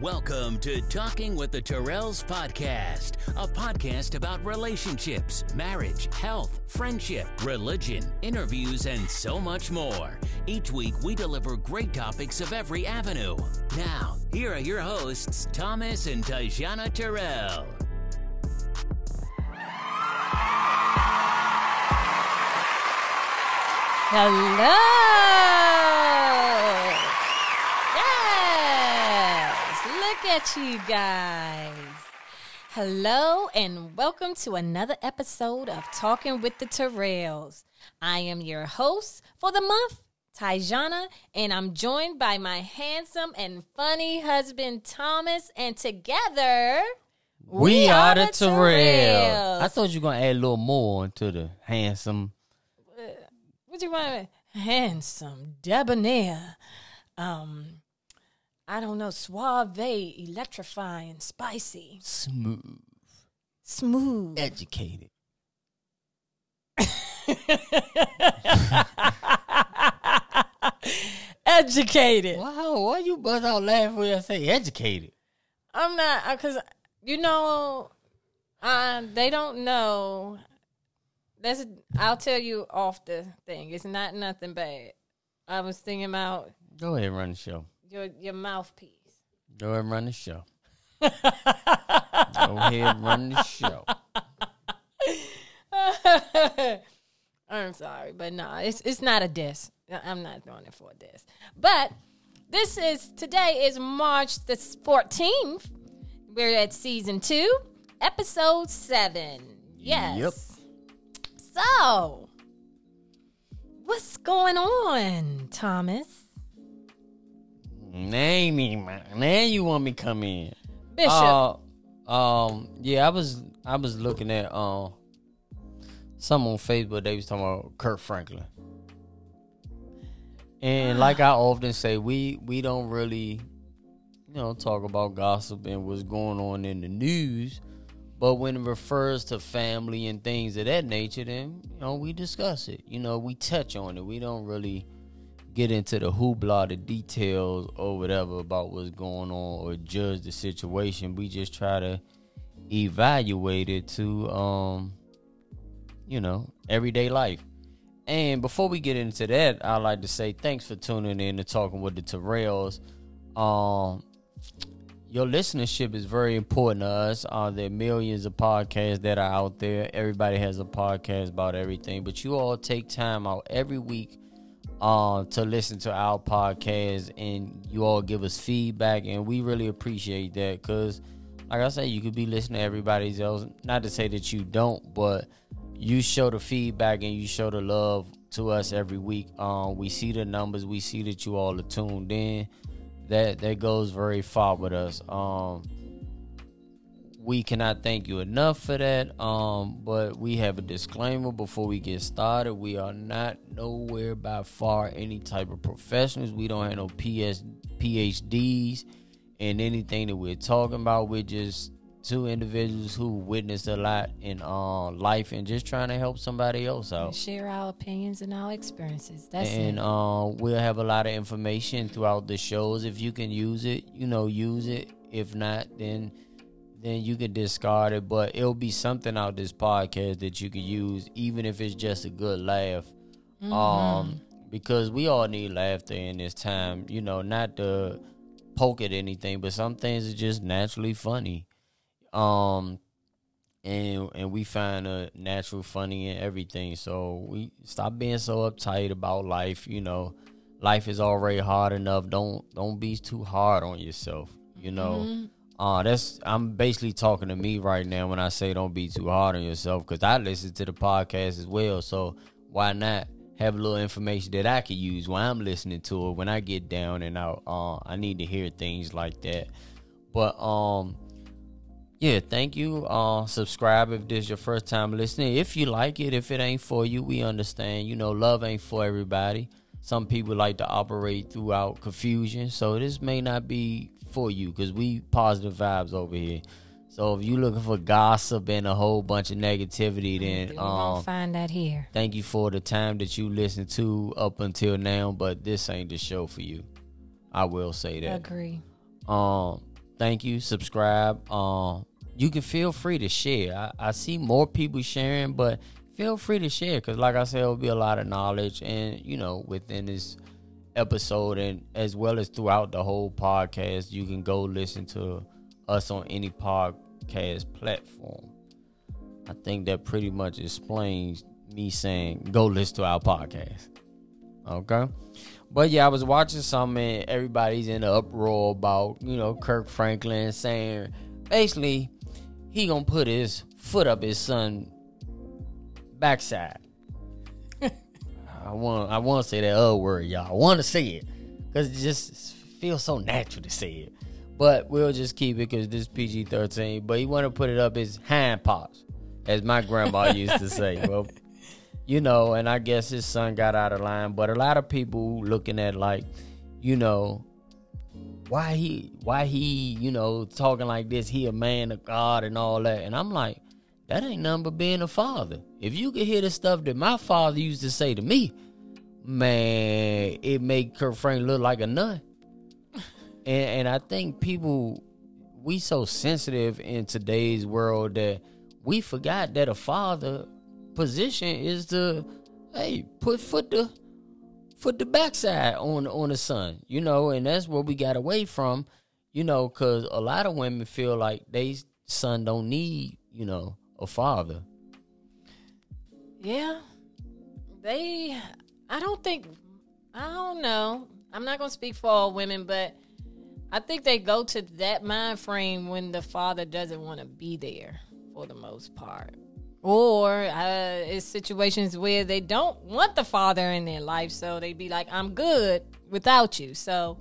Welcome to Talking with the Terrells podcast, a podcast about relationships, marriage, health, friendship, religion, interviews, and so much more. Each week, we deliver great topics of every avenue. Now, here are your hosts, Thomas and Tajana Terrell. Hello. Yes. Look at you guys. Hello and welcome to another episode of Talking with the Terrells. I am your host for the month, Tajana, and I'm joined by my handsome and funny husband, Thomas, and together We, are the Terrell. Terrells. I thought you were gonna add a little more to the handsome. what you want? Handsome, debonair, um, I don't know, suave, electrifying, spicy, Smooth, smooth. educated. Educated. Wow, why you buzz out laughing when I say educated? I'm not because you know, uh, they don't know. That's I'll tell you off the thing. It's not nothing bad. I was thinking about Go ahead, run the show. Your your mouthpiece. Go ahead, and run the show. Go ahead, and run the show. I'm sorry, but no, it's it's not a diss. I'm not doing it for a diss. But this is today is March the 14th. We're at season two, episode seven. Yes. Yep. So, what's going on, Thomas Even mine. now you want me come in? Bishop? Uh, um, yeah, I was I was looking at um some on Facebook. They was talking about Kirk Franklin, and like I often say, we we don't really, you know, talk about gossip and what's going on in the news. But when it refers to family and things of that nature, then you know we discuss it. You know, we touch on it. We don't really get into the hoopla, the details or whatever about what's going on or judge the situation. We just try to evaluate it to um you know, everyday life. And before we get into that, I'd like to say thanks for tuning in and talking with the Terrells. Um your listenership is very important to us. Uh, there are millions of podcasts that are out there. Everybody has a podcast about everything, but you all take time out every week uh, to listen to our podcast and you all give us feedback. And we really appreciate that because like i said you could be listening to everybody else. Not to say that you don't but you show the feedback and you show the love to us every week. Um, we see the numbers. We see that you all are tuned in. That that goes very far with us. Um, we cannot thank you enough for that. Um, but we have a disclaimer before we get started. We are not nowhere by far any type of professionals. We don't have no PS, PhDs and anything that we're talking about. We're just two individuals who witnessed a lot in uh, life and just trying to help somebody else out. Share our opinions and our experiences. That's and it. uh, we'll have a lot of information throughout the shows. If you can use it, you know, use it. If not, then then you can discard it. But it'll be something out this podcast that you can use, even if it's just a good laugh. Um, because we all need laughter in this time. You know, not to poke at anything, but some things are just naturally funny. Um, and and we find a natural funny in everything. So we stop being so uptight about life. You know, life is already hard enough. Don't don't be too hard on yourself. You know, uh, that's I'm basically talking to me right now when I say don't be too hard on yourself because I listen to the podcast as well. So why not have a little information that I can use when I'm listening to it when I get down and out? Uh, I need to hear things like that. But um, yeah, thank you. Uh, subscribe if this is your first time listening. If you like it, if it ain't for you, we understand. You know, love ain't for everybody. Some people like to operate throughout confusion, so this may not be for you because we positive vibes over here. So if you looking for gossip and a whole bunch of negativity, then You then won't um, find that here. thank you for the time that you listened to up until now. But this ain't the show for you. I will say that. Agree. Um, thank you. Subscribe. Um, you can feel free to share. I, I see more people sharing, but feel free to share because, like I said, it'll be a lot of knowledge, and you know, within this episode and as well as throughout the whole podcast, you can go listen to us on any podcast platform. I think that pretty much explains me saying go listen to our podcast. Okay. But yeah, I was watching something everybody's in an uproar about, you know, Kirk Franklin saying basically he gonna put his foot up his son backside. I want I want to say that other word, y'all. I want to say it because it just feels so natural to say it. But we'll just keep it because this PG thirteen. But he want to put it up his hand paws, as my grandma used to say. Well, you know, and I guess his son got out of line. But a lot of people looking at like, you know, why he why he you know talking like this? He a man of God and all that. And I'm like, that ain't nothing but being a father. If you could hear the stuff that my father used to say to me, man, it made Kirk Frank look like a nut. and, and I think people, we so sensitive in today's world that we forgot that a father position is to, hey, put foot the foot the backside on on the son, you know, and that's what we got away from, you know, because a lot of women feel like they son don't need, you know, a father. Yeah. They I don't think I don't know. I'm not gonna speak for all women, but I think they go to that mind frame when the father doesn't want to be there for the most part. Or uh, it's situations where they don't want the father in their life, so they'd be like, I'm good without you. So,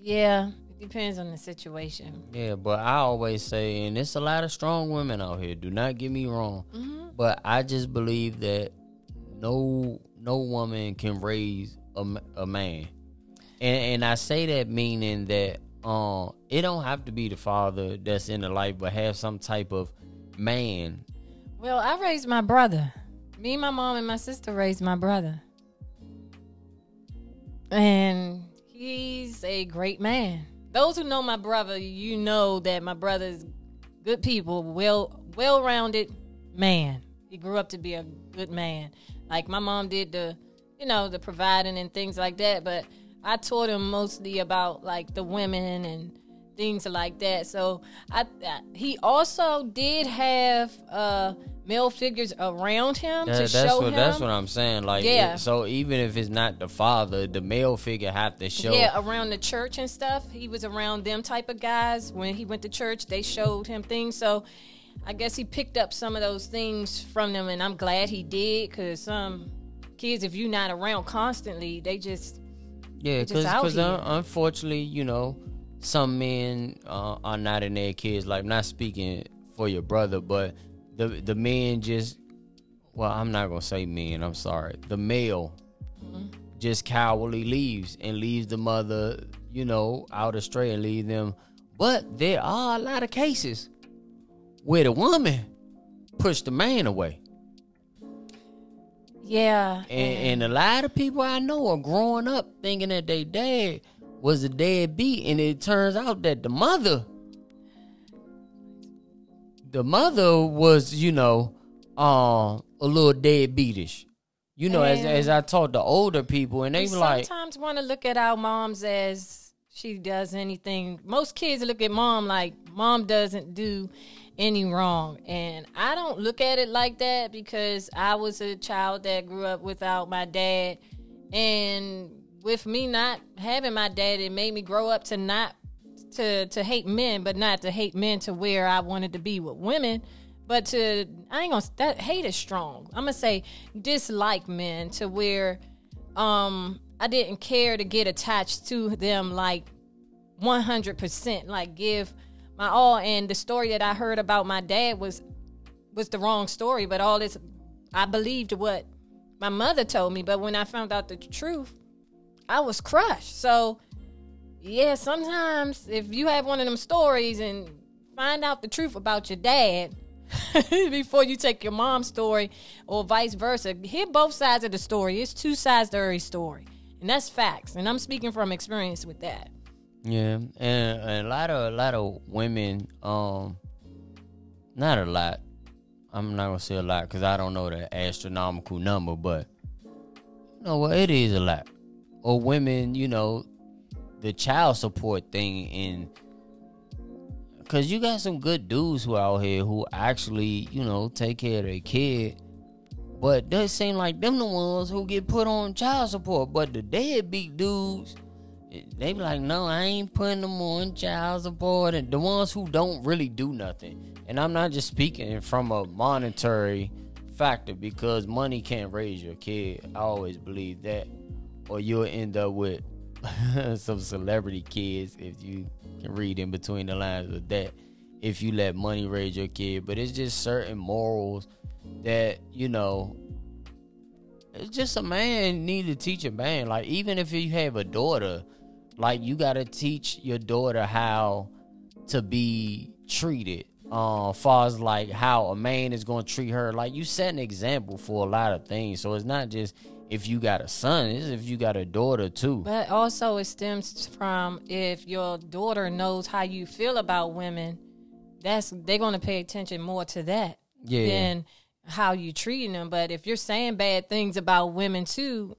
yeah, Depends on the situation. Yeah, but I always say, and it's a lot of strong women out here. Do not get me wrong, mm-hmm. but I just believe that no no woman can raise a, a man, and and I say that meaning that um it don't have to be the father that's in the life, but have some type of man. Well, I raised my brother. Me, my mom, and my sister raised my brother, and he's a great man those who know my brother, you know that my brother's good people, well well rounded man. He grew up to be a good man. Like my mom did the, you know, the providing and things like that. But I taught him mostly about like the women and things like that. So I, I he also did have uh male figures around him to that's show what, him. That's what I'm saying. Like, yeah. It, so even if it's not the father, the male figure have to show. Yeah, around the church and stuff. He was around them type of guys. When he went to church, they showed him things. So I guess he picked up some of those things from them, and I'm glad he did because some kids, if you're not around constantly, they just yeah, because uh, unfortunately, you know, some men uh, are not in their kids' Like Not speaking for your brother, but the the men just well, I'm not gonna say men. I'm sorry. The male mm-hmm. just cowardly leaves and leaves the mother, you know, out astray and leave them. But there are a lot of cases where the woman pushed the man away. Yeah. And, and, a lot of people I know are growing up thinking that their dad was a deadbeat, and it turns out that the mother the mother was, you know, um, a little deadbeatish. You know, as as I talk to older people, and they we like sometimes want to look at our moms as she does anything. Most kids look at mom like mom doesn't do any wrong, and I don't look at it like that because I was a child that grew up without my dad, and with me not having my dad, it made me grow up to not to to hate men, but not to hate men to where I wanted to be with women. But to I ain't gonna that hate is strong. I'm gonna say dislike men to where um I didn't care to get attached to them like 100 percent, like give my all. And the story that I heard about my dad was was the wrong story, but all this I believed what my mother told me. But when I found out the truth, I was crushed. So yeah, sometimes if you have one of them stories and find out the truth about your dad before you take your mom's story or vice versa, hear both sides of the story. It's two sides to every story. And that's facts. And I'm speaking from experience with that. Yeah, and, a lot of a lot of women, um, not a lot. I'm not gonna say a lot because I don't know the astronomical number, but you know what, it is a lot. Or women, you know, the child support thing, and because you got some good dudes who out here who actually, you know, take care of their kid. But does seem like them the ones who get put on child support. But the deadbeat dudes, they be like, no, I ain't putting them on child support. And the ones who don't really do nothing. And I'm not just speaking from a monetary factor because money can't raise your kid. I always believe that. Or you'll end up with some celebrity kids if you can read in between the lines of that. If you let money raise your kid. But it's just certain morals that, you know, it's just a man need to teach a man. Like even if you have a daughter, like you gotta teach your daughter how to be treated. Uh, far as like how a man is gonna treat her. Like you set an example for a lot of things. So it's not just if you got a son, it's if you got a daughter too. But also it stems from if your daughter knows how you feel about women, that's they're gonna pay attention more to that Yeah. than how you treating them. But if you're saying bad things about women too,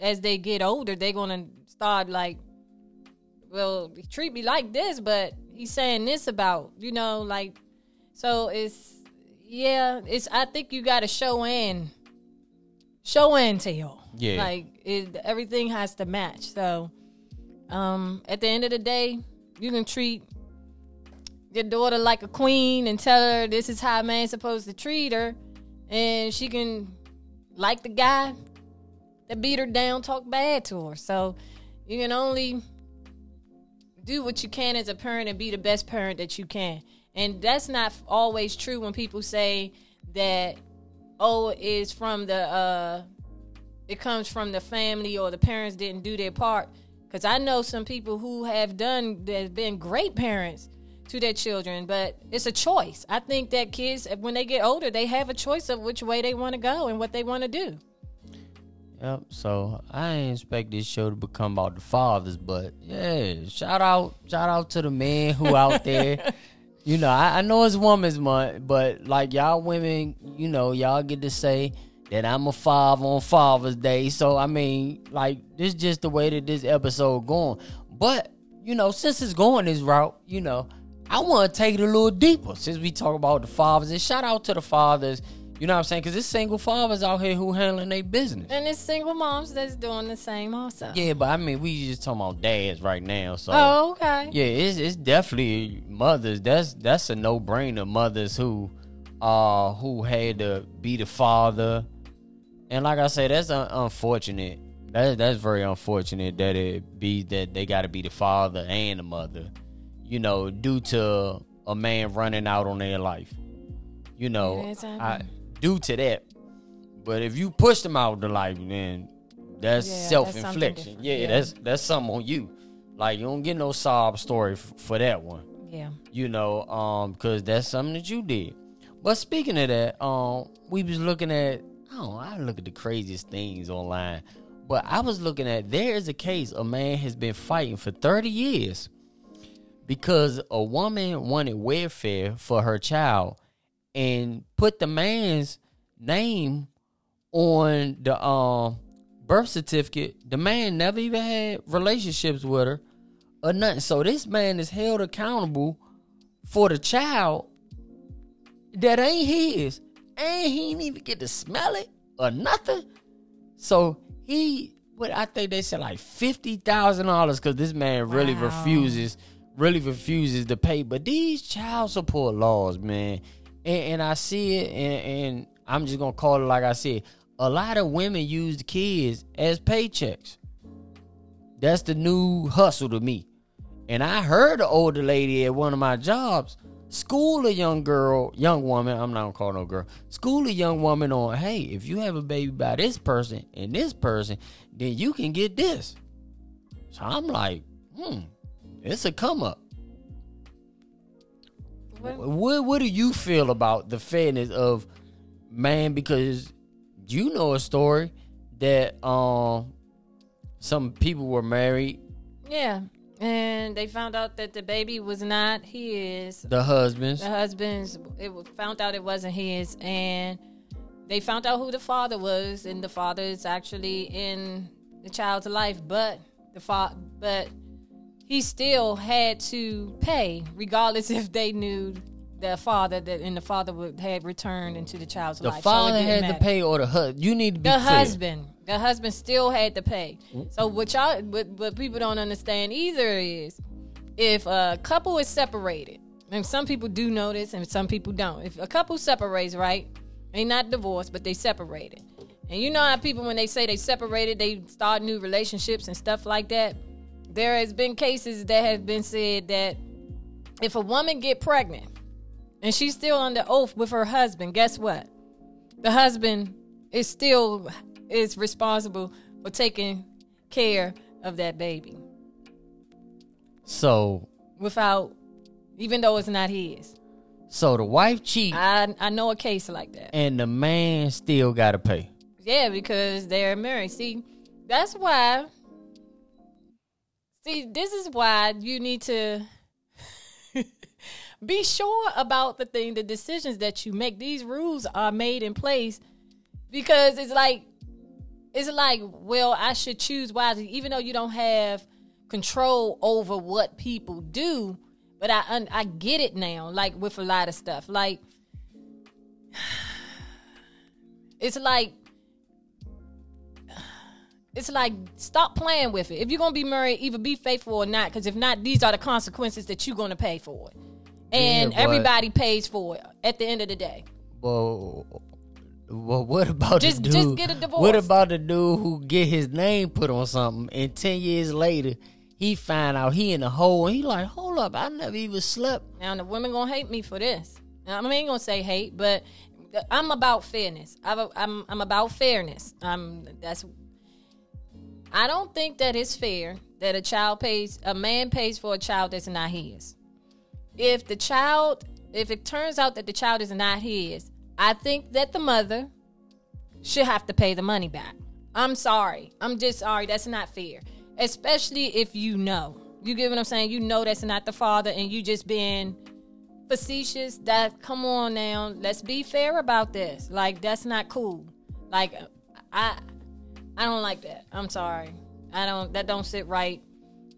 as they get older, they're gonna start like, well, treat me like this, but he's saying this about you know like, so it's yeah, it's I think you got to show and show and tell. Yeah. like it, everything has to match. So, um, at the end of the day, you can treat your daughter like a queen and tell her this is how a man's supposed to treat her, and she can like the guy that beat her down, talk bad to her. So you can only do what you can as a parent and be the best parent that you can. And that's not always true when people say that oh it's from the uh it comes from the family or the parents didn't do their part because i know some people who have done that have been great parents to their children but it's a choice i think that kids when they get older they have a choice of which way they want to go and what they want to do Yep. So I ain't expect this show to become about the fathers, but yeah, shout out, shout out to the men who out there. you know, I, I know it's Women's Month, but like y'all women, you know, y'all get to say that I'm a five on Father's Day. So I mean, like this is just the way that this episode going. But you know, since it's going this route, you know, I want to take it a little deeper since we talk about the fathers and shout out to the fathers. You know what I'm saying? Because it's single fathers out here who handling their business. and it's single moms that's doing the same also Yeah, but I mean, we just talking about dads right now. So oh okay yeah, it's it's definitely mothers. That's that's a no brainer. Mothers who uh who had to be the father, and like I said, that's un- unfortunate. That that's very unfortunate that it be that they got to be the father and the mother. You know, due to a man running out on their life. You know, Yeah, it's I, happening. Due to that. But if you push them out the life, then that's Yeah, self infliction. Yeah, Yeah. that's that's something on you. Like you don't get no sob story f- for that one. yeah You know, um, because that's something that you did. But speaking of that, um, we was looking at. I don't know, I look at the craziest things online. But I was looking at there is a case a man has been fighting for 30 years because a woman wanted welfare for her child and put the man's name on the um birth certificate. The man never even had relationships with her or nothing. So this man is held accountable for the child that ain't his. And he ain't even get to smell it or nothing. So he what I think they said like fifty thousand dollars because this man really Wow. refuses really refuses to pay. But these child support laws, man, and, and I see it, and, and I'm just gonna call it like I said. A lot of women use the kids as paychecks. That's the new hustle to me. And I heard an older lady at one of my jobs school a young girl, young woman, I'm not gonna call no girl, school a young woman on, hey, if you have a baby by this person and this person, then you can get this. So I'm like, hmm, it's a come up. What- What do you feel about the fairness of man? Because you know a story that um some people were married Yeah. and they found out that the baby was not his. The husbands. The husband's. It was found out it wasn't his, and they found out who the father was, and the father is actually in the child's life, but the fa- but he still had to pay, regardless if they knew the father that and the father would, had returned into the child's the life. So it father didn't had matter. to pay, or the husband. You need to be The clear. husband, the husband still had to pay. Mm. So what y'all, what, what people don't understand either is if a couple is separated, and some people do know this, and some people don't. If a couple separates, right, they not divorced, but they separated, and you know how people when they say they separated, they start new relationships and stuff like that. There has been cases that have been said that if a woman get pregnant and she's still under oath with her husband, guess what? The husband is still is responsible for taking care of that baby So, without even though it's not his. so the wife cheat, I I know a case like that. and the man still got to pay. Yeah, because they're married. See, that's why. See, this is why you need to be sure about the thing, the decisions that you make. These rules are made in place because it's like, it's like, well, I should choose wisely, even though you don't have control over what people do. But I I get it now, like with a lot of stuff, like it's like it's like stop playing with it. If you're gonna be married, either be faithful or not. Because if not, these are the consequences that you're gonna pay for it, and Yeah, everybody pays for it at the end of the day. Well, well, what about Just- the dude? just get a divorce. What about the dude who get his name put on something, and ten years later he find out he in a hole, and he like, hold up, I never even slept. Now the women gonna hate me for this. Now, I ain't gonna say hate, but I'm about fairness. I'm I'm, I'm about fairness. Um, that's. I don't think that it's fair that a child pays a man pays for a child that's not his. If the child, if it turns out that the child is not his, I think that the mother should have to pay the money back. I'm sorry. I'm just sorry. That's not fair. Especially if you know. You get what I'm saying? You know that's not the father and you just being facetious. That come on now. Let's be fair about this. Like that's not cool. Like I I don't like that. I'm sorry. I don't that don't sit right.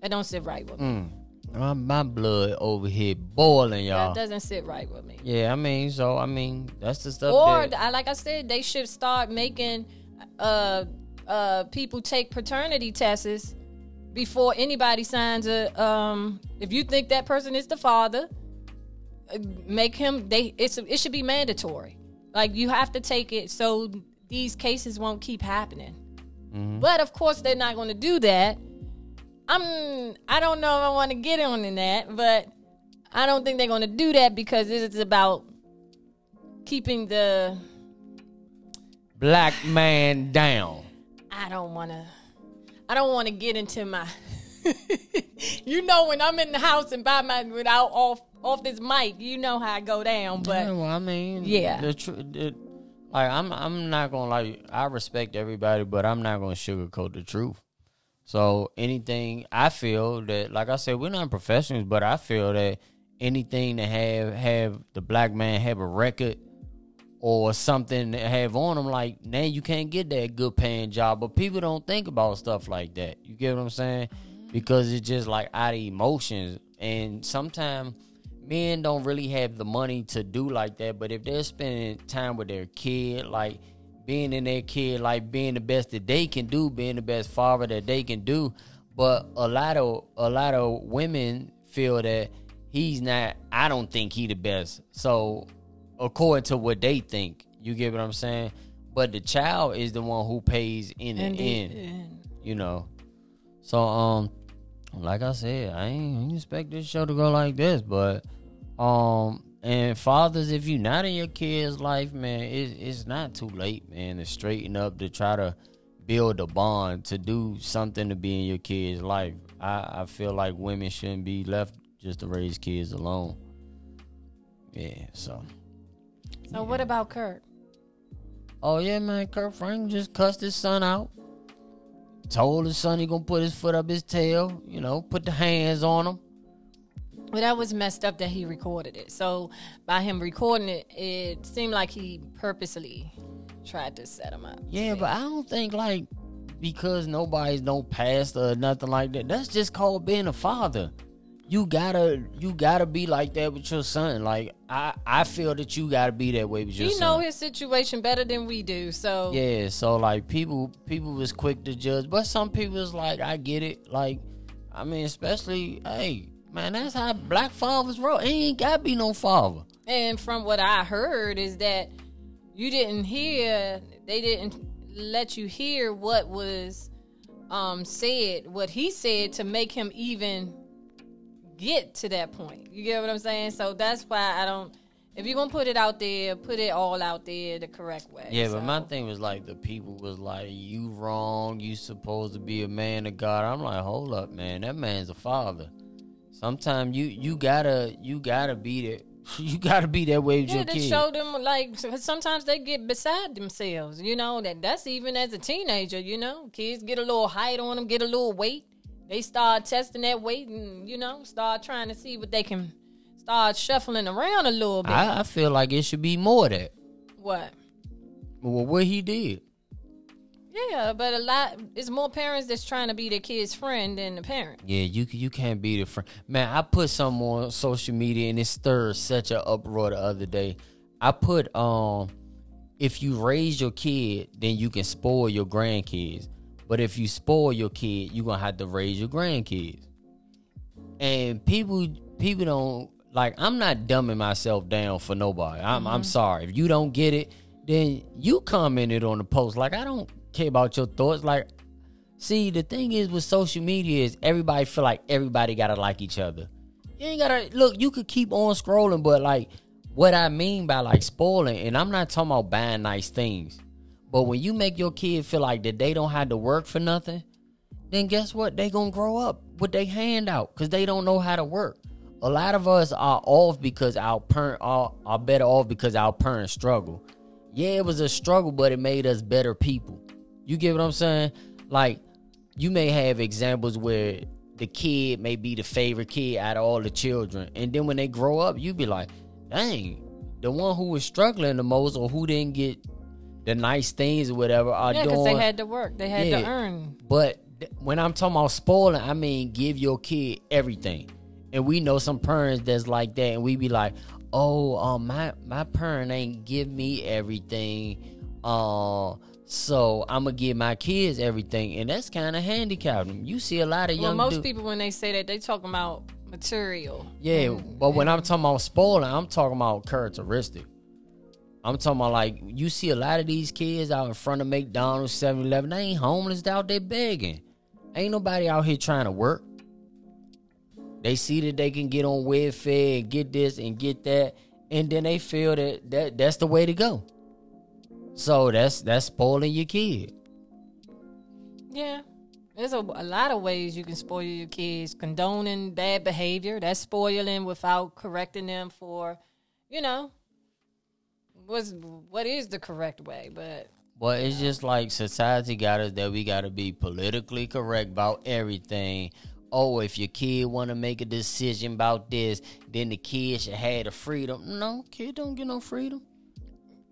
That don't sit right with me. My, my blood over here boiling, y'all. That doesn't sit right with me. yeah, I mean, so I mean, that's the stuff. Or that, I- like I said, they should start making uh uh people take paternity tests before anybody signs a um if you think that person is the father, make him they it's it should be mandatory. Like you have to take it so these cases won't keep happening. Mm-hmm. But of course they're not going to do that. I'm I don't know if I want to get on in that, but I don't think they're going to do that because this is about keeping the black man down. I don't want to I don't want to get into my You know when I'm in the house and by my without off off this mic, you know how I go down, but well, I mean, Yeah. the, tr- the like I'm I'm not gonna like I respect everybody, but I'm not gonna sugarcoat the truth. So anything I feel that, like I said, we're not professionals, but I feel that anything to have have the black man have a record or something to have on them, like now you can't get that good paying job. But people don't think about stuff like that. You get what I'm saying? Mm-hmm. Because it's just like out of emotions, and sometimes men don't really have the money to do like that. But if they're spending time with their kid, like being in their kid, like being the best that they can do, being the best father that they can do. But a lot of a lot of women feel that he's not. I don't think he the best. So according to what they think, you get what I'm saying. But the child is the one who pays in the and the- end and- you know. So um, like I said, I ain't, I ain't expect this show to go like this, but um, and fathers, if you're not in your kid's life, man, it, it's not too late, man, to straighten up to try to build a bond to do something to be in your kid's life. I I feel like women shouldn't be left just to raise kids alone. Yeah, so. So what about Kirk? Oh yeah, man, Kirk Frank just cussed his son out. told his son he gonna put his foot up his tail. You know, put the hands on him. Well, that was messed up that he recorded it. So by him recording it, it seemed like he purposely tried to set him up. Yeah, but I don't think like because nobody's no pastor or nothing like that. That's just called being a father. You gotta you gotta be like that with your son. Like I I feel that you gotta be that way with your You son. know his situation better than we do. So Yeah, so like people people was quick to judge, but some people was like, I get it. Like, I mean, especially, hey, man, that's how black fathers roll. He ain't gotta be no father. And from what I heard is that you didn't hear, they didn't let you hear what was um, said, what he said to make him even get to that point. You get what I'm saying? So that's why I don't. If you're gonna put it out there, put it all out there the correct way. Yeah, but my thing was like the people was like, you wrong. You supposed to be a man of God. I'm like, hold up, man. That man's a father. Sometimes you you gotta you gotta be that. You gotta be that way with Yeah, your to kid. show them like so- sometimes they get beside themselves. You know that that's even as a teenager. You know, kids get a little height on them, get a little weight. They start testing that weight, and you know, start trying to see what they can start shuffling around a little bit. I, I feel like it should be more of that. what? Well, what he did. Yeah, but a lot. It's more parents that's trying to be their kid's friend than the parent. Yeah, you you can't be the friend. Man, I put something on social media and it stirred such an uproar the other day. I put um, if you raise your kid, then you can spoil your grandkids. But if you spoil your kid, you're gonna have to raise your grandkids. And people people don't like. I'm not dumbing myself down for nobody. I'm I'm sorry if you don't get it. Then you commented on the post like I don't care about your thoughts. Like See, the thing is with social media is everybody feel like everybody gotta like each other. You ain't gotta look. You could keep on scrolling, but like what I mean by like spoiling, and I'm not talking about buying nice things, but when you make your kid feel like that they don't have to work for nothing, then guess what? They gonna grow up with their hand out because they don't know how to work. A lot of us are off because our parent are, are better off because our parents struggle. Yeah, it was a struggle, but it made us better people. You get what I'm saying? Like, you may have examples where the kid may be the favorite kid out of all the children, and then when they grow up, you be like, dang, the one who was struggling the most or who didn't get the nice things or whatever are Yeah, doing. because they had to work. They had Yeah. to earn. But th- when I'm talking about spoiling, I mean give your kid everything. And we know some parents that's like that, and we be like, "Oh, um, my my parent ain't give me everything, uh, so I'm gonna give my kids everything," and that's kind of handicapping. Them. You see a lot of young. Well, most dude- people when they say that, they talking about material. yeah, mm-hmm. but when I'm talking about spoiling, I'm talking about characteristic. I'm talking about like you see a lot of these kids out in front of McDonald's, 7-Eleven. They ain't homeless out there begging. Ain't nobody out here trying to work. They see that they can get on welfare and get this and get that, and then they feel that, that that's the way to go. So that's that's spoiling your kid. Yeah. There's a, a lot of ways you can spoil your kids. Condoning bad behavior, that's spoiling without correcting them for, you know, what's what is the correct way. But But it's just like society got us that we got to be politically correct about everything. Oh, if your kid want to make a decision about this, then the kid should have the freedom. No, kid don't get no freedom.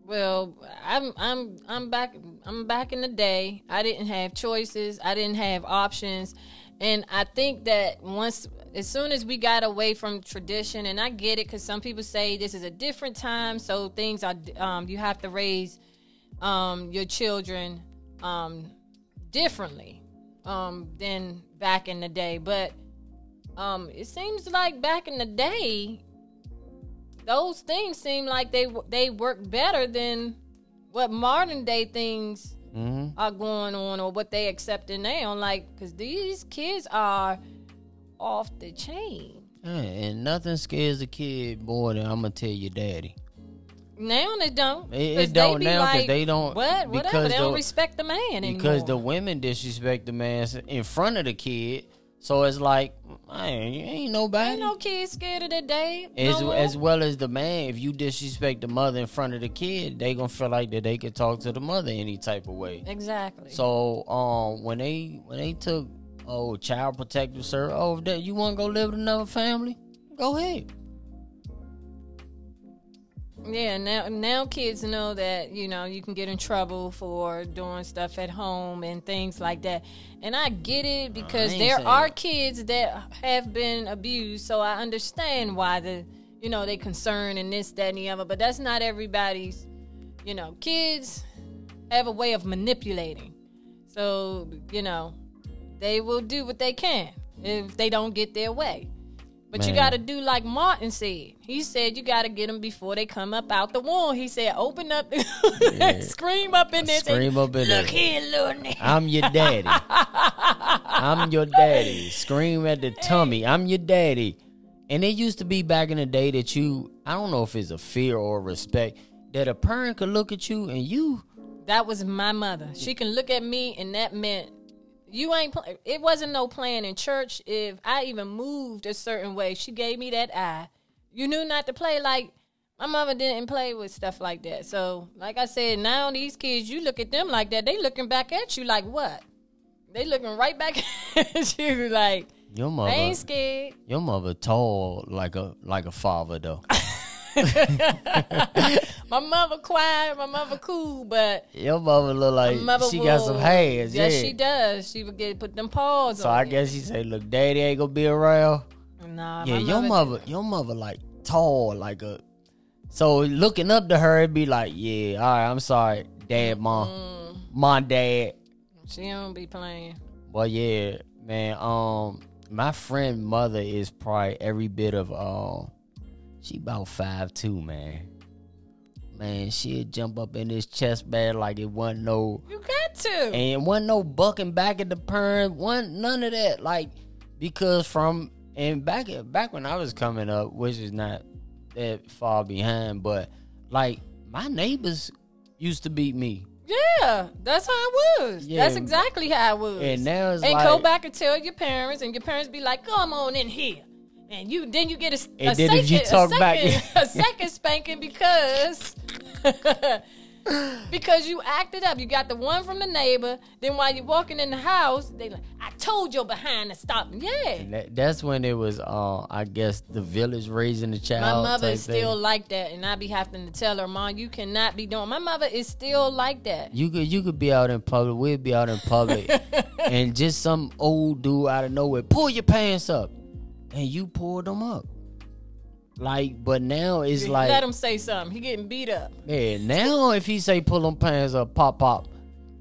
Well, I'm I'm I'm back I'm back in the day. I didn't have choices. I didn't have options. And I think that once as soon as we got away from tradition and I get it cuz some people say this is a different time so things are um you have to raise um your children um differently um than back in the day, but um it seems like back in the day those things seem like they they work better than what modern day things Mm-hmm. are going on or what they accepting now. Like, because these kids are off the chain and nothing scares a kid more than I'm gonna tell your daddy. now. They don't. It- it don't be now 'cause like, they don't- What? Whatever. because They don't the- respect the man Because the women disrespect the man in front of the kid, So it's like, man, you ain't nobody. Ain't no kids scared of their day. as no as well as the man, if you disrespect the mother in front of the kid, they gonna feel like that they can talk to the mother any type of way. exactly. So um, when they when they took oh child protective service, oh if that you want to go live with another family, go ahead. Yeah, now now kids know that you know you can get in trouble for doing stuff at home and things like that. And I get it because ain't there are kids that have been abused, so I understand why the you know they concern and this that and the other. But that's not everybody's. You know, kids have a way of manipulating, so you know they will do what they can if they don't get their way. But you got to do like Martin said. He said you got to get them before they come up out the womb. He said, open up, scream up in there, say, Scream up in look there. here, little nigga. I'm your daddy. I'm your daddy. Scream at the tummy. I'm your daddy. And it used to be back in the day that you, I don't know if it's a fear or respect, that a parent could look at you and you, That was my mother. She can look at me, and that meant you ain't. Play- it wasn't no playing in church. If I even moved a certain way, she gave me that eye. You knew not to play like my mother didn't play with stuff like that. So, like I said, now these kids, you look at them like that, they looking back at you like what? They looking right back at you like your they mother, ain't scared. your mother tall like a like a father though. My mother quiet, my mother cool, but Your mother look like mother she got some will- hands. Yes, yeah. she does. She would get put them paws So. I it. guess she say, "Look, daddy ain't gonna be around." Nah, Yeah, your mother- mother, your mother like tall, like a. So looking up to her, it'd be like, yeah, all right, I'm sorry, dad, mom, Mm. mom, dad. She don't be playing. But yeah, man, um, my friend mother is probably every bit of um, she about five two, man. Man, she'd jump up in this chest bag like it wasn't no You got to. and it wasn't no bucking back at the perm, one none of that. Like because from and back back when I was coming up, which is not that far behind, but like my neighbors used to beat me, yeah, that's how it was. Yeah. That's exactly how it was. and now it's and like go back and tell your parents, and your parents be like, "Come on in here." And you then you get a, a And then second, if you talk a back- second, a second spanking because because you acted up. You got the one from the neighbor. Then while you're walking in the house, they like, "I told your behind to stop." Yeah, that, that's when it was. Uh, I guess the village raising the child. My mother is still thing. like that, and I be having to tell her, "Mom, you cannot be doing." My mother is still like that. You could you could be out in public. We'd be out in public, and just some old dude out of nowhere pull your pants up, and you pulled them up. Like, but now it's like Let him say something. He getting beat up. Yeah, now if he say pull them pants up, pop pop,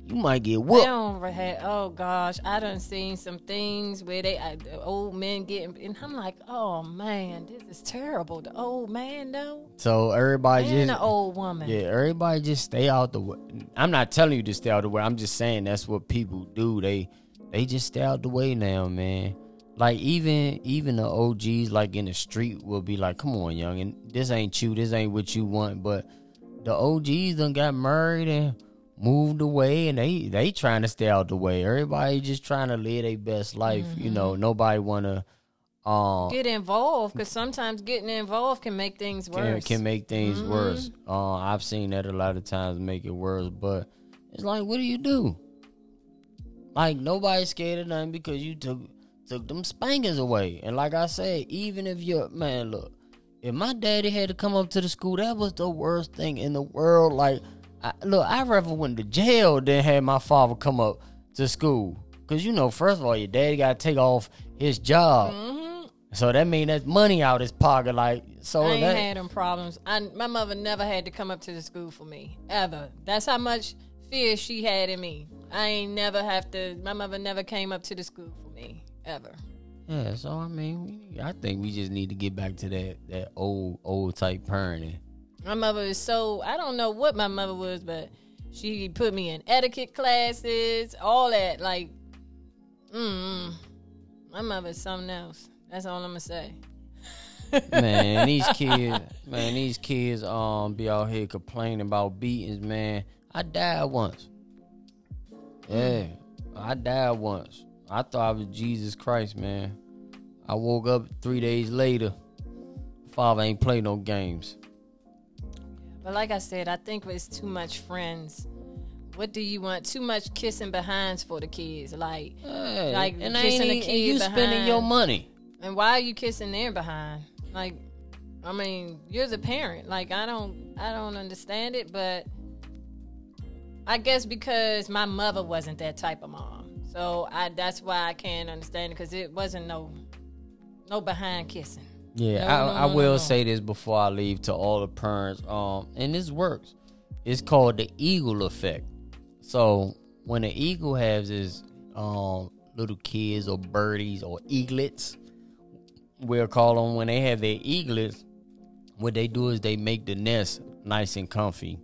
you might get They whooped. don't have, oh gosh, I done seen some things where they uh, the old men getting, and I'm like, oh man, this is terrible. The old man though, So everybody and just the old woman. yeah, everybody just stay out the way. I'm not telling you to stay out the way. I'm just saying that's what people do. They they just stay out the way now, man. Like even even the OGs like in the street will be like, "Come on, young, and this ain't you. This ain't what you want." But the OGs done got married and moved away, and they they trying to stay out the way. Everybody just trying to live their best life. You know, nobody wanna um Get involved because sometimes getting involved can make things can, worse. can make things worse. Uh, I've seen that a lot of times make it worse, but it's like, what do you do? Like nobody's scared of nothing because you took took them spankings away. And like I said, even if you're man, look, if my daddy had to come up to the school, that was the worst thing in the world. Like, I, look, I rather went to jail than had my father come up to school. Cause you know, first of all, your daddy got to take off his job. Mm-hmm. So that mean that's money out his pocket. Like, so I ain't that, had them problems. I, my mother never had to come up to the school for me ever. That's how much fear she had in me. I ain't never have to. My mother never came up to the school ever. Yeah, so I mean, we, I think we just need to get back to that that old old type parenting. My mother is so I don't know what my mother was, but she put me in etiquette classes, all that. Like, mm, my mother is something else. That's all I'm gonna say. Man, these kids, man, these kids um be out here complaining about beatings. Man, I died once. Yeah, I died once. I thought I was Jesus Christ, man. I woke up three days later. Father ain't play no games. But like I said, I think it's too much friends. What do you want? Too much kissing behinds for the kids, like, Hey, like and kissing the kid you spending your money. And why are you kissing their behind? Like, I mean, you're the parent. Like, I don't, I don't understand it, but I guess because my mother wasn't that type of mom, so I that's why I can't understand it because it wasn't no, no behind kissing. Yeah, No, I, no, I no, will say this before I leave to all the parents. Um, and this works. It's called the eagle effect. So when an eagle has his um little kids or birdies or eaglets, we'll call them when they have their eaglets. What they do is they make the nest nice and comfy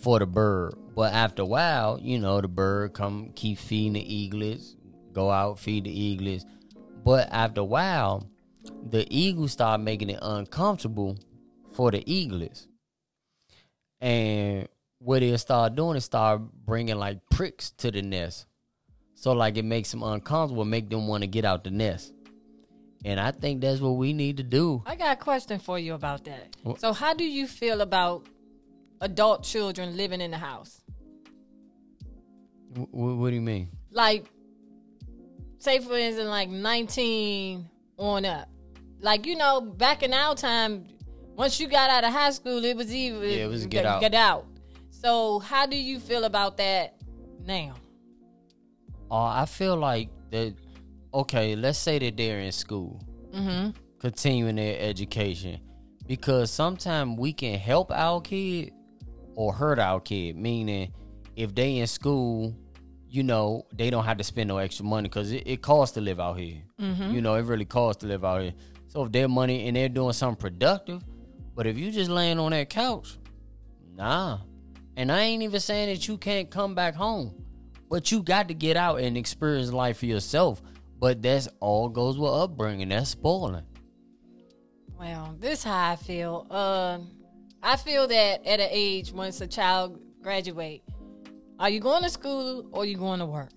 for the bird. But after a while, you know, the bird come keep feeding the eaglets, go out feed the eaglets. But after a while, the eagles start making it uncomfortable for the eaglets. And what they'll start doing is start bringing like pricks to the nest. So like it makes them uncomfortable, make them want to get out the nest. And I think that's what we need to do. I got a question for you about that. What? So, how do you feel about adult children living in the house? Wh- what do you mean? like say for instance like 19 on up like you know back in our time once you got out of high school it was even Yeah, it was get out. get out so how do you feel about that now Uh, I feel like that. Okay, let's say that they're in school, mm-hmm continuing their education, because sometimes we can help our kid or hurt our kid. Meaning, if they in school, you know, they don't have to spend no extra money because it, it costs to live out here. You know, it really costs to live out here. So if their money and they're doing something productive, but if you just laying on that couch, nah. And I ain't even saying that you can't come back home, but you got to get out and experience life for yourself. But that's all goes with upbringing. That's spoiling. well this how i feel um i feel that at an age once a child graduate are you going to school or you going to work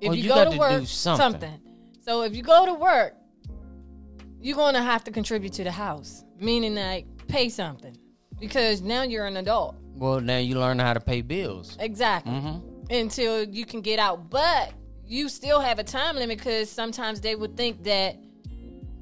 if Well, you, you go to work something. something so if you go to work you're going to have to contribute to the house, meaning like pay something because now you're an adult. Well, now you learn how to pay bills. Exactly. Mm-hmm. Until you can get out, but you still have a time limit because sometimes they would think that.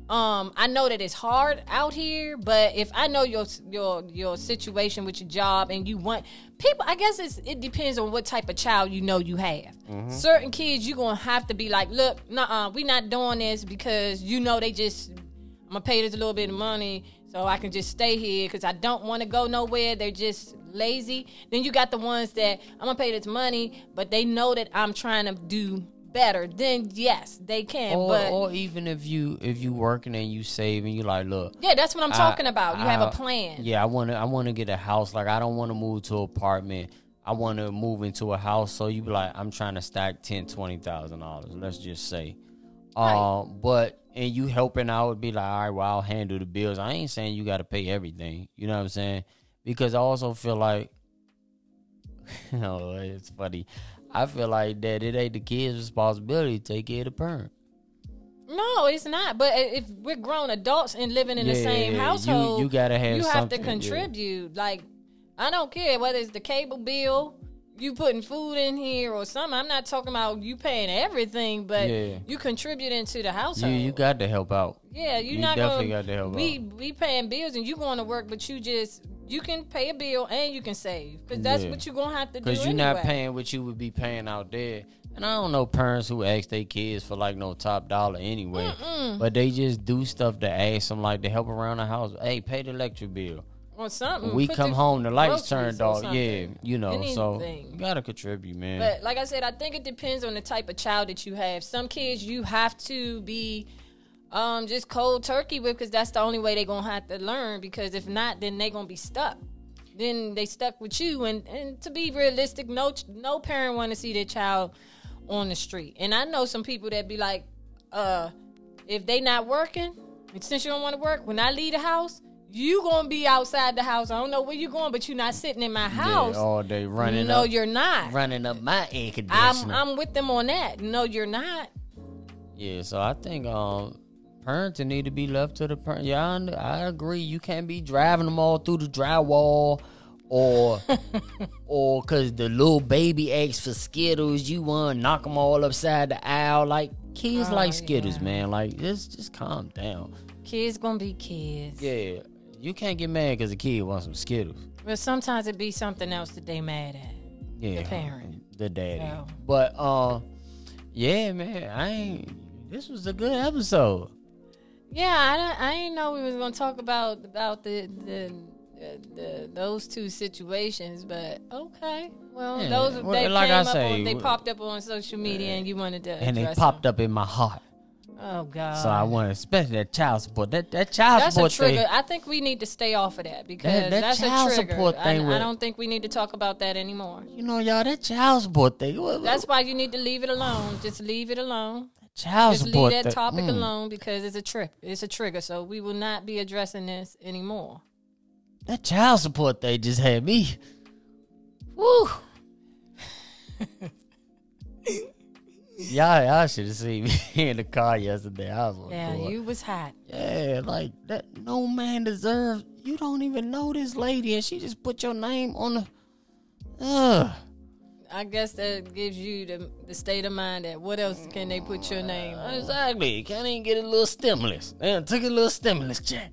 Um, I know that it's hard out here, but if I know your your your situation with your job and you want people, I guess it's it depends on what type of child you know you have. Certain kids, you're gonna have to be like, look, nah, we not doing this because you know they just I'm gonna pay this a little bit of money so I can just stay here because I don't want to go nowhere. They're just lazy. Then you got the ones that I'm gonna pay this money, but they know that I'm trying to do better. Then yes, they can. Or, but or even if you if you working and you saving, you like, look, yeah, that's what I'm I- talking about. You have a plan. Yeah, I want to. I want to get a house. Like I don't want to move to an apartment. I want to move into a house. So you be like, I'm trying to stack ten, twenty thousand dollars. Let's just say. Right. Um, but and you helping out would be like, all right, well, I'll handle the bills. I ain't saying you got to pay everything. You know what I'm saying? Because I also feel like, you know, it's funny. I feel like that it ain't the kid's responsibility to take care of the parent. No, it's not. But if we're grown adults and living in the Yeah, same you- household, you gotta have you have to something, yeah. contribute. Like I don't care whether it's the cable bill, you putting food in here or something. I'm not talking about you paying everything, but Yeah. you contributing to the You household. you got to help out. yeah, you're you not definitely gonna got to help we out. we paying bills and you going to work, but you just you can pay a bill and you can save because that's Yeah. what you're gonna have to do. Because you're anyway. not paying what you would be paying out there. And I don't know parents who ask their kids for like no top dollar anyway. But they just do stuff to ask them like to help around the house. Hey, pay the electric bill. or something. we Put come home, the lights turned off. Yeah, you know, so you gotta contribute, man. But like I said, I think it depends on the type of child that you have. Some kids you have to be um, just cold turkey with because that's the only way they're gonna have to learn. Because if not, then they're gonna be stuck. Then they stuck with you. And and to be realistic, no no parent want to see their child on the street. And I know some people that be like, uh, if they not working, since you don't want to work, when I leave the house, You gonna be outside the house. I don't know where you going, but you're not sitting in my house. Yeah, all day running no, up, you're not. running up my air conditioner. I'm, I'm with them on that. No, you're not. Yeah, so I think um parenting need to be left to the parent. Yeah, I, I agree. You can't be driving them all through the drywall, or or cause the little baby asks for Skittles, you want to knock them all upside the aisle. Like kids Oh, like Skittles, yeah. man. Like just just calm down. Kids gonna be kids. Yeah, you can't get mad because a kid wants some Skittles. But sometimes it be something else that they mad at. Yeah, the parent. the daddy. So. But uh, yeah, man, I ain't. This was a good episode. Yeah, I, I didn't know we was gonna talk about about the the, the, the those two situations, but okay. Well, Yeah, those well, they like came I up say, on, they popped up on social media, and you wanted to and they popped them. up in my heart. Oh God! So I want, especially that child support. That that child That's a trigger. thing. I think we need to stay off of that because That- that that's child a trigger. support I, thing I with- don't think we need to talk about that anymore. You know, y'all, that child support thing. what- That's why you need to leave it alone. Just leave it alone. Child Just leave that topic Mm. alone because it's a trip. It's a trigger. So we will not be addressing this anymore. That child support they just had me. Woo. y'all, y'all should have seen me in the car yesterday. I was Yeah, tour. you was hot. Yeah, like that. No man deserves. You don't even know this lady, and she just put your name on the. Ugh. I guess that gives you the, the state of mind that what else can they put your name on? Exactly. Can't even get a little stimulus. Man, took a little stimulus check.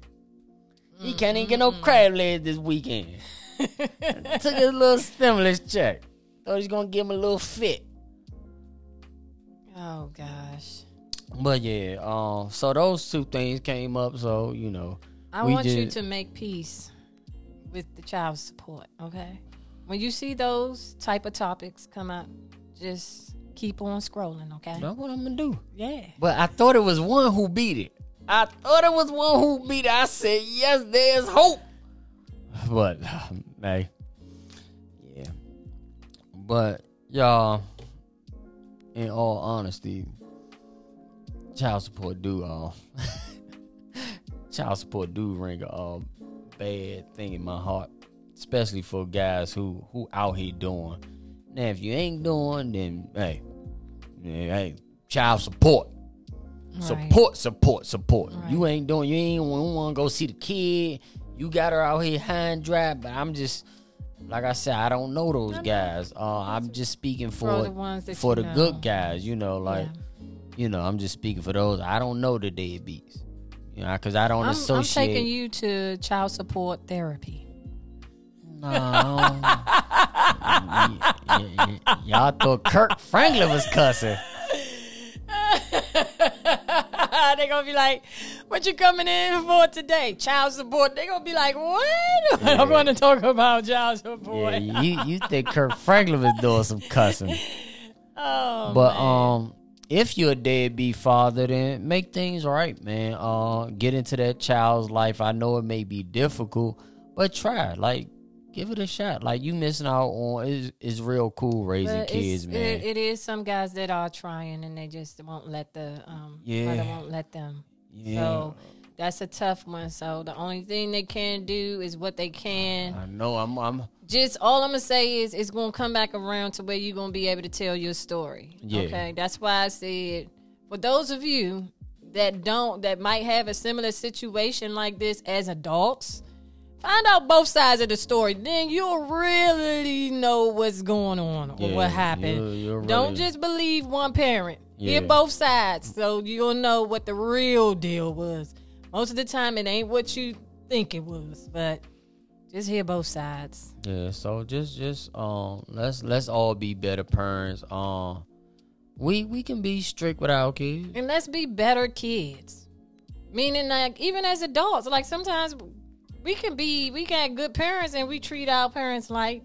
He can't even get no crab legs this weekend. took a little stimulus check. Thought he's gonna give him a little fit. Oh gosh. But yeah, um, so those two things came up. So you know, I We want you to make peace with the child support, okay? When you see those type of topics come up, just keep on scrolling, okay? that's what I'm gonna do. Yeah. But I thought it was one who beat it. I thought it was one who beat it. I said, yes, there's hope. But, hey, yeah. But, y'all, in all honesty, child support do, uh, child support do ring a uh, bad thing in my heart, especially for guys who, who out here doing. Now, if you ain't doing, then, hey, hey, child support. Support, support, support. You ain't doing. You ain't want to go see the kid. You got her out here high and dry. But I'm just, like I said, I don't know those guys. Uh, I'm just speaking for the ones that for the know. good guys. You know, like Yeah. you know, I'm just speaking for those. I don't know the deadbeats. You know, because I don't I'm, I'm taking you to child support therapy. No. Y- y- y'all thought Kirk Franklin was cussing. they gonna be like, "What you coming in for today? Child support?" They gonna be like, "What? I'm gonna talk about child support." Yeah, you you think Kirk Franklin was doing some cussing? Oh, But um, if you're a deadbeat father, then make things right, man. Uh, get into that child's life. I know it may be difficult, but try. Like, give it a shot. Like you missing out on is is real cool raising But kids, man. It, it is some guys that are trying and they just won't let the um Yeah. mother won't let them. yeah, So that's a tough one. So the only thing they can do is what they can. I know. I'm I'm Just all I'm gonna say is it's gonna come back around to where you're gonna be able to tell your story. Yeah. Okay. That's why I said for those of you that don't that might have a similar situation like this as adults, find out both sides of the story. Then you'll really know what's going on or Yeah, what happened. you'll- you'll Don't just believe one parent. Yeah. Hear both sides so you'll know what the real deal was. Most of the time it ain't what you think it was, but just hear both sides. yeah. So just just um, let's let's all be better parents. Um, we we can be strict with our kids. And let's be better kids. Meaning like even as adults, like sometimes we can be we got good parents and we treat our parents like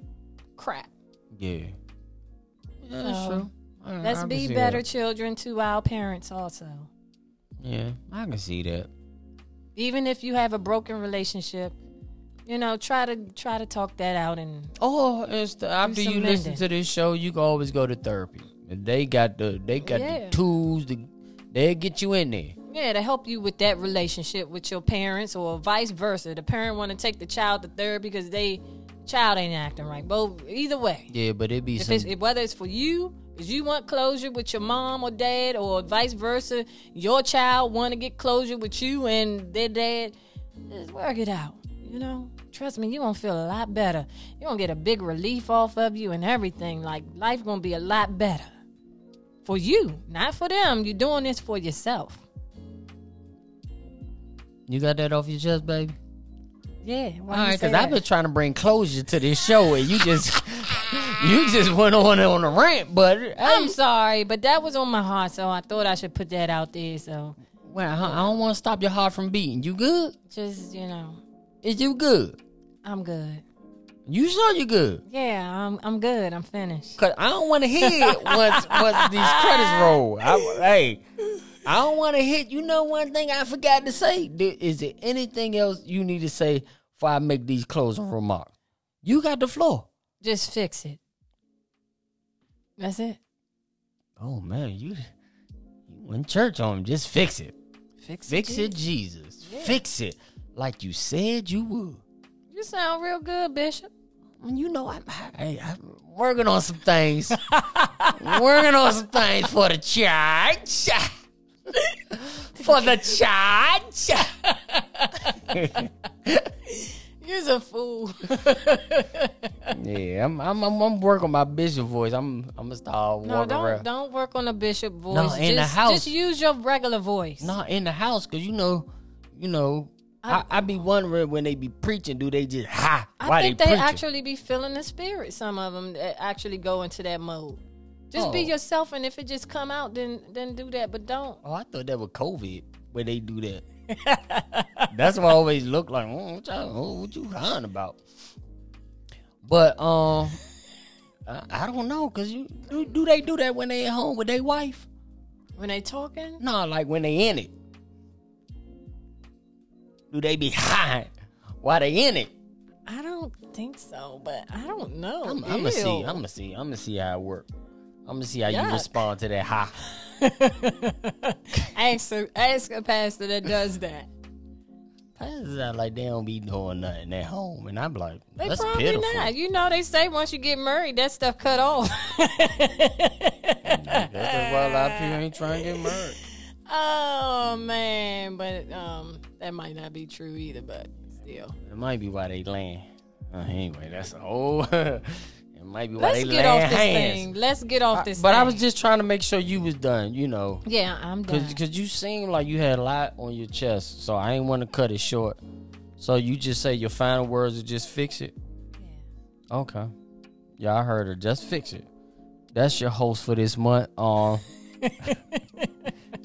crap. Yeah. Yeah, that's So, true. I- I Let's can be better that. children to our parents also. Yeah, I can see that. Even if you have a broken relationship, you know, try to try to talk that out and Oh, it's the, after some you listen mending. to this show, you can always go to therapy. They got the they got Yeah. the tools. To, they get you in there. Yeah, to help you with that relationship with your parents, or vice versa. The parent want to take the child to therapy because they child ain't acting right. Both either way. Yeah, but it be some. it's, if, whether it's for you, because you want closure with your mom or dad, or vice versa, your child want to get closure with you and their dad, just work it out. You know, trust me, you gonna feel a lot better. You gonna get a big relief off of you and everything. Like life gonna be a lot better for you, not for them. You're doing this for yourself. You got that off your chest, baby. Yeah. All you because I've been trying to bring closure to this show, and you just you just went on on a rant. But I'm hey, sorry, but that was on my heart, so I thought I should put that out there. So well, I I don't want to stop your heart from beating. You good? just you know, Is you good? I'm good. You sure you good? Yeah, I'm I'm good. I'm finished. Cause I don't want to hear it once once these credits roll. I, hey, I don't want to hit. You know, one thing I forgot to say. Is there anything else you need to say before I make these closing remarks? You got the floor. Just fix it. That's it. Oh man, you you went church on him. Just fix it. Fix, Fix it, Jesus. Fix it like you said you would. You sound real good, Bishop. You know, I'm, hey, I'm working on some things. working on some things for the church. for the church. You're a fool. yeah, I'm, I'm, I'm, I'm working on my bishop voice. I'm, I'm gonna start no, walking don't around. don't work on the bishop voice. No, in the just, house. Just use your regular voice. Not in the house, cause you know, you know, I, I, be wondering when they be preaching, do they just ha? I think they, they, actually be feeling the spirit. Some of them that actually go into that mode. Just be Oh. yourself, and if it just come out, then then do that. But don't. Oh, I thought that was COVID where they do that. That's what I always look like. Oh, what, y'all, oh, what you crying about? But um, I, I don't know, cause you do, do they do that when they at home with their wife? When they talking, No, like when they in it. Do they be high while they in it? I don't think so. But I don't know. I'm, I'm gonna see. I'm gonna see. I'm gonna see how it work. I'm gonna see how Yuck. you respond to that high. ask a, ask a pastor that does that. Pastors act like they don't be doing nothing at home, and I'm like, They that's probably pitiful. not. You know, they say once you get married, that stuff cut off. That's why a lot of people ain't trying to get married. oh man, but um, that might not be true either. But still, It might be why they land. Uh, anyway, that's oh. it might be why let's they get off this hands. thing. Let's get off this. but I was just trying to make sure you was done. You know, yeah, I'm done. because you seem like you had a lot on your chest, so I ain't want to cut it short. So you just say your final words to just fix it. Okay. Yeah, I heard her. Just fix it. That's your host for this month. Um,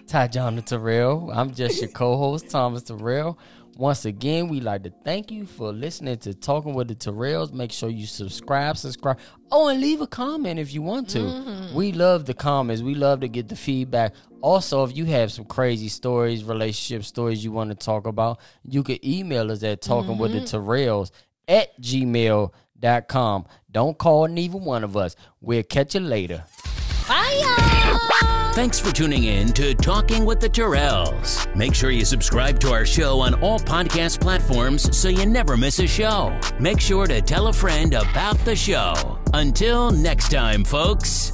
Tajana Terrell. I'm just your co-host, Thomas Terrell. Once again, we like to thank you for listening to Talking with the Terrells. Make sure you subscribe, subscribe. Oh, and leave a comment if you want to. Mm-hmm. We love the comments. We love to get the feedback. Also, if you have some crazy stories, relationship stories you want to talk about, you can email us at talking with the mm-hmm. Terrells at gmail.com. Don't call neither one of us. We'll catch you later. Bye, y'all. Thanks for tuning in to Talking with the Terrells. Make sure you subscribe to our show on all podcast platforms so you never miss a show. Make sure to tell a friend about the show. Until next time, folks.